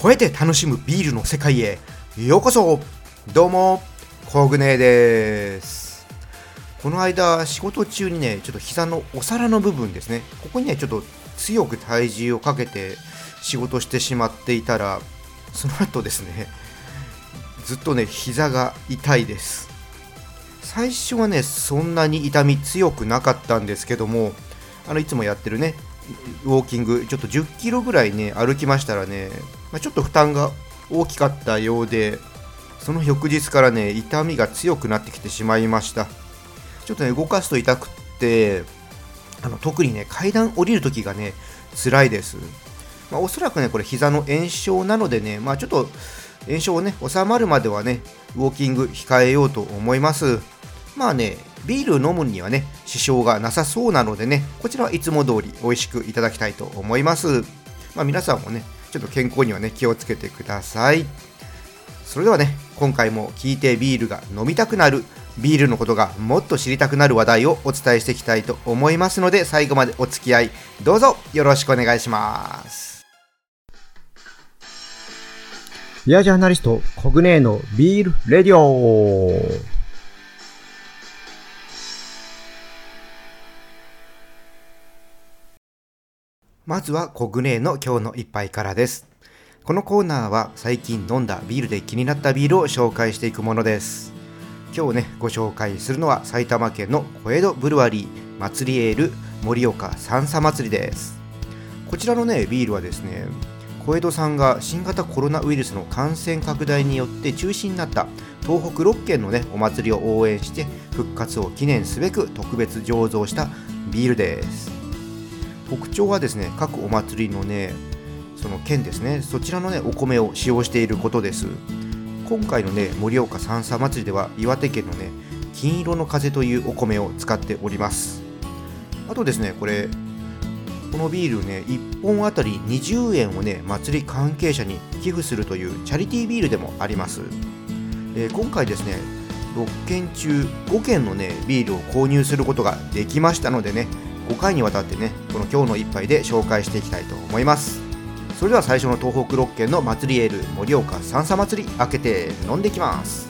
超えて楽しむビールの世界へ。ようこそ。どうもコグネです。この間仕事中にねちょっと膝のお皿の部分ですね。ここにねちょっと強く体重をかけて仕事してしまっていたらその後ですねずっとね膝が痛いです。最初はねそんなに痛み強くなかったんですけどもあのいつもやってるねウォーキングちょっと10キロぐらいね歩きましたらね、まあ、ちょっと負担が大きかったようでその翌日からね痛みが強くなってきてしまいました。ちょっとね動かすと痛くってあの特にね階段降りるときがね辛いです、まあ、おそらくねこれ膝の炎症なのでねまあちょっと炎症をね収まるまではねウォーキング控えようと思います。まあねビール飲むにはね支障がなさそうなのでねこちらはいつも通り美味しくいただきたいと思います。まあ、皆さんもねちょっと健康にはね気をつけてください。それではね今回も聞いてビールが飲みたくなるビールのことがもっと知りたくなる話題をお伝えしていきたいと思いますので最後までお付き合いどうぞよろしくお願いします。ビアジャーナリストコグネーのビールレディオ。まずはコグネーの今日の一杯からです。このコーナーは最近飲んだビールで気になったビールを紹介していくものです。今日ね、ご紹介するのは埼玉県の小江戸ブルワリー祭りエール盛岡三叉祭りです。こちらのね、ビールはですね、小江戸さんが新型コロナウイルスの感染拡大によって中止になった東北6県のねお祭りを応援して復活を記念すべく特別醸造したビールです特徴はですね各お祭りのねその県ですねそちらのねお米を使用していることです。今回のね盛岡三叉祭りでは岩手県のね金色の風というお米を使っております。あとですねこれこのビールね1本あたり20円をね祭り関係者に寄付するというチャリティービールでもあります、えー、今回ですね6件中5件のねビールを購入することができましたのでね5回にわたってねこの今日の一杯で紹介していきたいと思います。それでは最初の東北6県の祭りエール盛岡三叉祭り開けて飲んできます。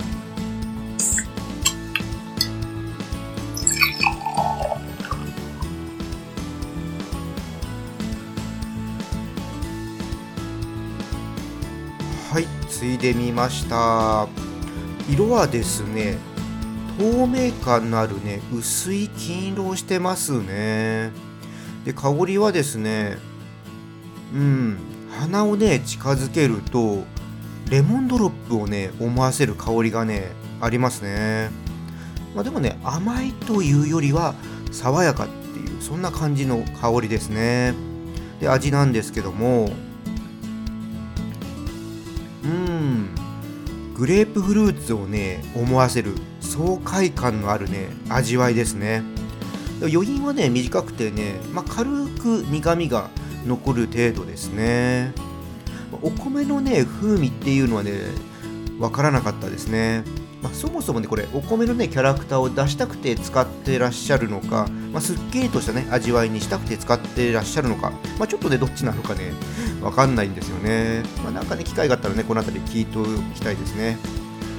はいついでみました。色はですね透明感のあるね薄い金色をしてますね。で香りはですねうん鼻をね近づけるとレモンドロップをね思わせる香りがねありますね。まあ、でもね甘いというよりは爽やかっていうそんな感じの香りですね。で味なんですけどもうんグレープフルーツをね思わせる爽快感のあるね味わいですね。余韻はね短くてね、まあ、軽く苦みが残る程度ですね。お米のね風味っていうのはねわからなかったですね、まあ、そもそもねこれお米のねキャラクターを出したくて使ってらっしゃるのか、まあ、すっきりとしたね味わいにしたくて使ってらっしゃるのか、まあ、ちょっとねどっちなのかねわかんないんですよね、まあ、なんかね機会があったらねこの辺り聞いておきたいですね。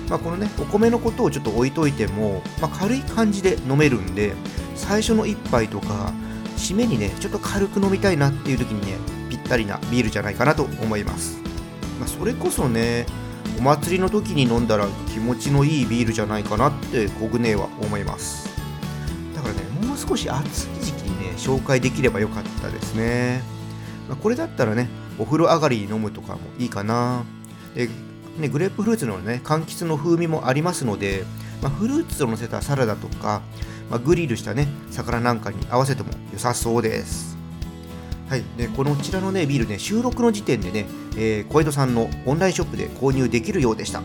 まあ、このねお米のことをちょっと置いといても、まあ、軽い感じで飲めるんで最初の1杯とか締めにねちょっと軽く飲みたいなっていう時にねぴったりなビールじゃないかなと思います、まあ、それこそねお祭りの時に飲んだら気持ちのいいビールじゃないかなってコグネは思います。だからねもう少し暑い時期にね紹介できればよかったですね、まあ、これだったらねお風呂上がりに飲むとかもいいかな。でね、グレープフルーツのね柑橘の風味もありますので、まあ、フルーツをのせたサラダとか、まあ、グリルしたね魚なんかに合わせても良さそうです。はい、でこのこちらの、ね、ビールね収録の時点でね、えー、小江戸さんのオンラインショップで購入できるようでした。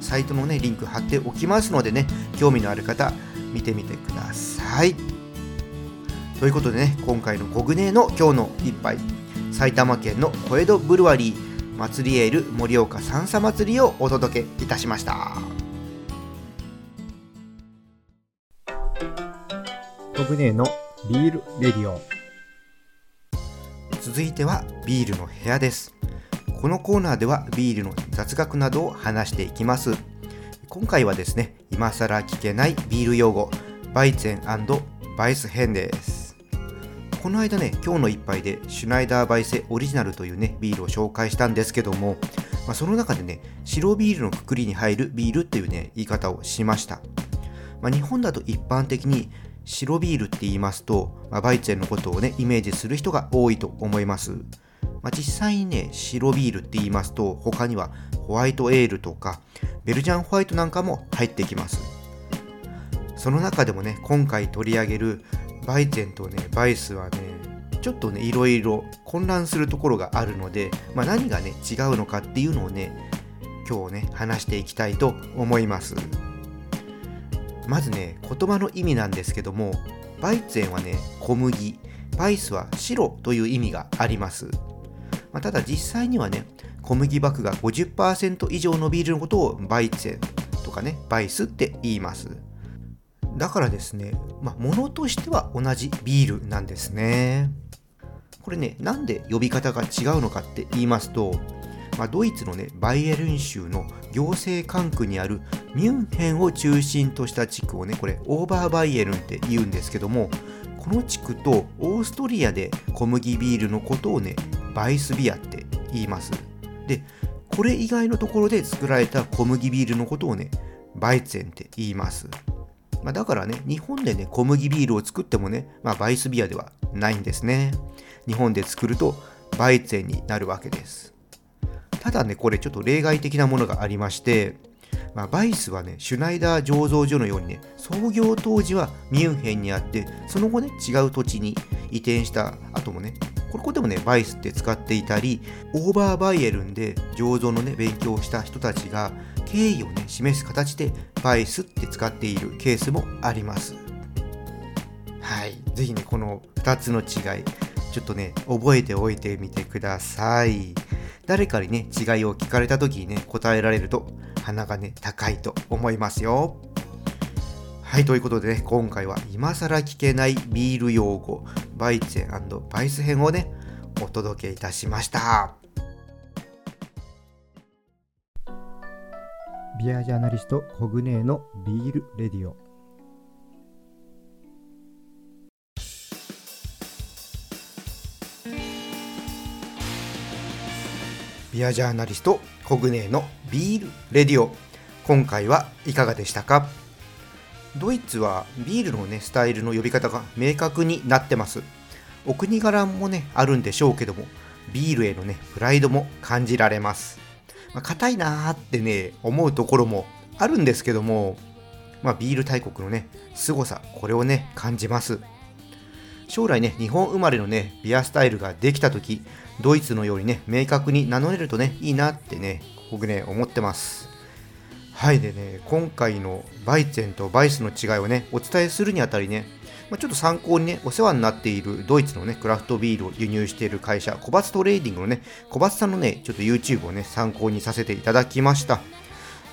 サイトの、ね、リンク貼っておきますのでね興味のある方見てみてください。ということでね今回のコグネの今日の一杯埼玉県の小江戸ブルワリー。祭りエール盛岡三叉祭りをお届けいたしました。トグネのビールレディオ。続いてはビールの部屋です。このコーナーではビールの雑学などを話していきます。今回はですね今更聞けないビール用語バイツェンバイス編ですこの間ね今日の一杯でシュナイダーバイセオリジナルというねビールを紹介したんですけども、まあ、その中でね白ビールのくくりに入るビールっていうね言い方をしました、まあ、日本だと一般的に白ビールって言いますと、まあ、バイツェンのことをねイメージする人が多いと思いますまあ、実際にね、白ビールって言いますと、他にはホワイトエールとか、ベルジャンホワイトなんかも入ってきます。その中でもね、今回取り上げるバイゼンとね、バイスはね、ちょっとね、いろいろ混乱するところがあるので、まあ、何がね、違うのかっていうのをね、今日ね、話していきたいと思います。まずね、言葉の意味なんですけども、バイゼンはね、小麦、バイスは白という意味があります。まあ、ただ実際にはね、小麦麦が50%以上のビールのことをバイツェンとかね、バイスって言います。だからですね、まあ、物としては同じビールなんですね。これね、なんで呼び方が違うのかって言いますと、まあ、ドイツのね、バイエルン州の行政管区にあるミュンヘンを中心とした地区をね、これオーバーバイエルンって言うんですけども、この地区とオーストリアで小麦ビールのことをね、バイスビアって言います。で、これ以外のところで作られた小麦ビールのことをね、バイツェンって言います。まあ、だからね、日本でね、小麦ビールを作ってもね、まあ、バイスビアではないんですね。日本で作るとバイツェンになるわけです。ただね、これちょっと例外的なものがありまして、まあ、バイスはね、シュナイダー醸造所のようにね、創業当時はミュンヘンにあって、その後ね、違う土地に移転した後もね、ここでもね、バイスって使っていたり、オーバーバイエルンで醸造のね、勉強をした人たちが、敬意をね、示す形でバイスって使っているケースもあります。はい。ぜひね、この2つの違い、ちょっとね、覚えておいてみてください。誰かにね、違いを聞かれた時にね、答えられると、鼻がね、高いと思いますよ。はい、ということでね、今回は今更聞けないビール用語、バイツェンバイス編をね、お届けいたしました。ビアジャーナリストコグネーのビールレディオ。ビアジャーナリストコグネーのビールレディオ。今回はいかがでしたか？ドイツはビールのねスタイルの呼び方が明確になってますお国柄もねあるんでしょうけどもビールへのねプライドも感じられます、まあ、いなーってね思うところもあるんですけどもまあ、ビール大国のね凄さこれをね感じます。将来ね日本生まれのねビアスタイルができた時ドイツのようにね明確に名乗れるとねいいなってね僕ね思ってます。はいでね今回のバイツェンとバイスの違いをねお伝えするにあたりね、まあ、ちょっと参考にねお世話になっているドイツのねクラフトビールを輸入している会社小松トレーディングのね小松さんのねちょっと YouTube をね参考にさせていただきました。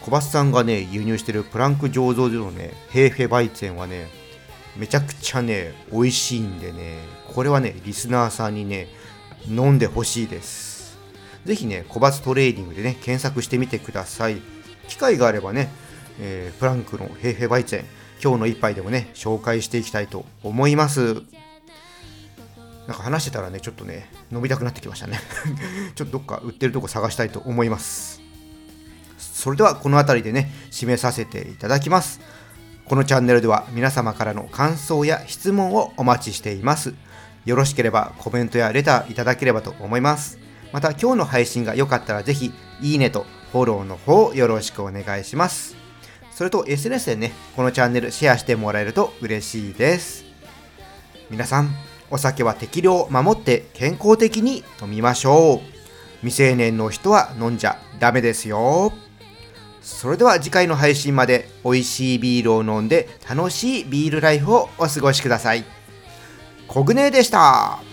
小松さんがね輸入しているプランク醸造所のねヘーフェバイツェンはねめちゃくちゃね美味しいんでねこれはねリスナーさんにね飲んでほしいです。ぜひね小松トレーディングでね検索してみてください。機会があればね、えー、プランクのヘーフェバイツェン、今日の一杯でもね、紹介していきたいと思います。なんか話してたらね、ちょっとね、飲みたくなってきましたね。ちょっとどっか売ってるとこ探したいと思います。それではこの辺りでね、締めさせていただきます。このチャンネルでは皆様からの感想や質問をお待ちしています。よろしければコメントやレターいただければと思います。また今日の配信が良かったらぜひいいねとフォローの方よろしくお願いします。それと SNS でね、このチャンネルシェアしてもらえると嬉しいです。皆さん、お酒は適量守って健康的に飲みましょう。未成年の人は飲んじゃダメですよ。それでは次回の配信まで美味しいビールを飲んで楽しいビールライフをお過ごしください。コグネでした。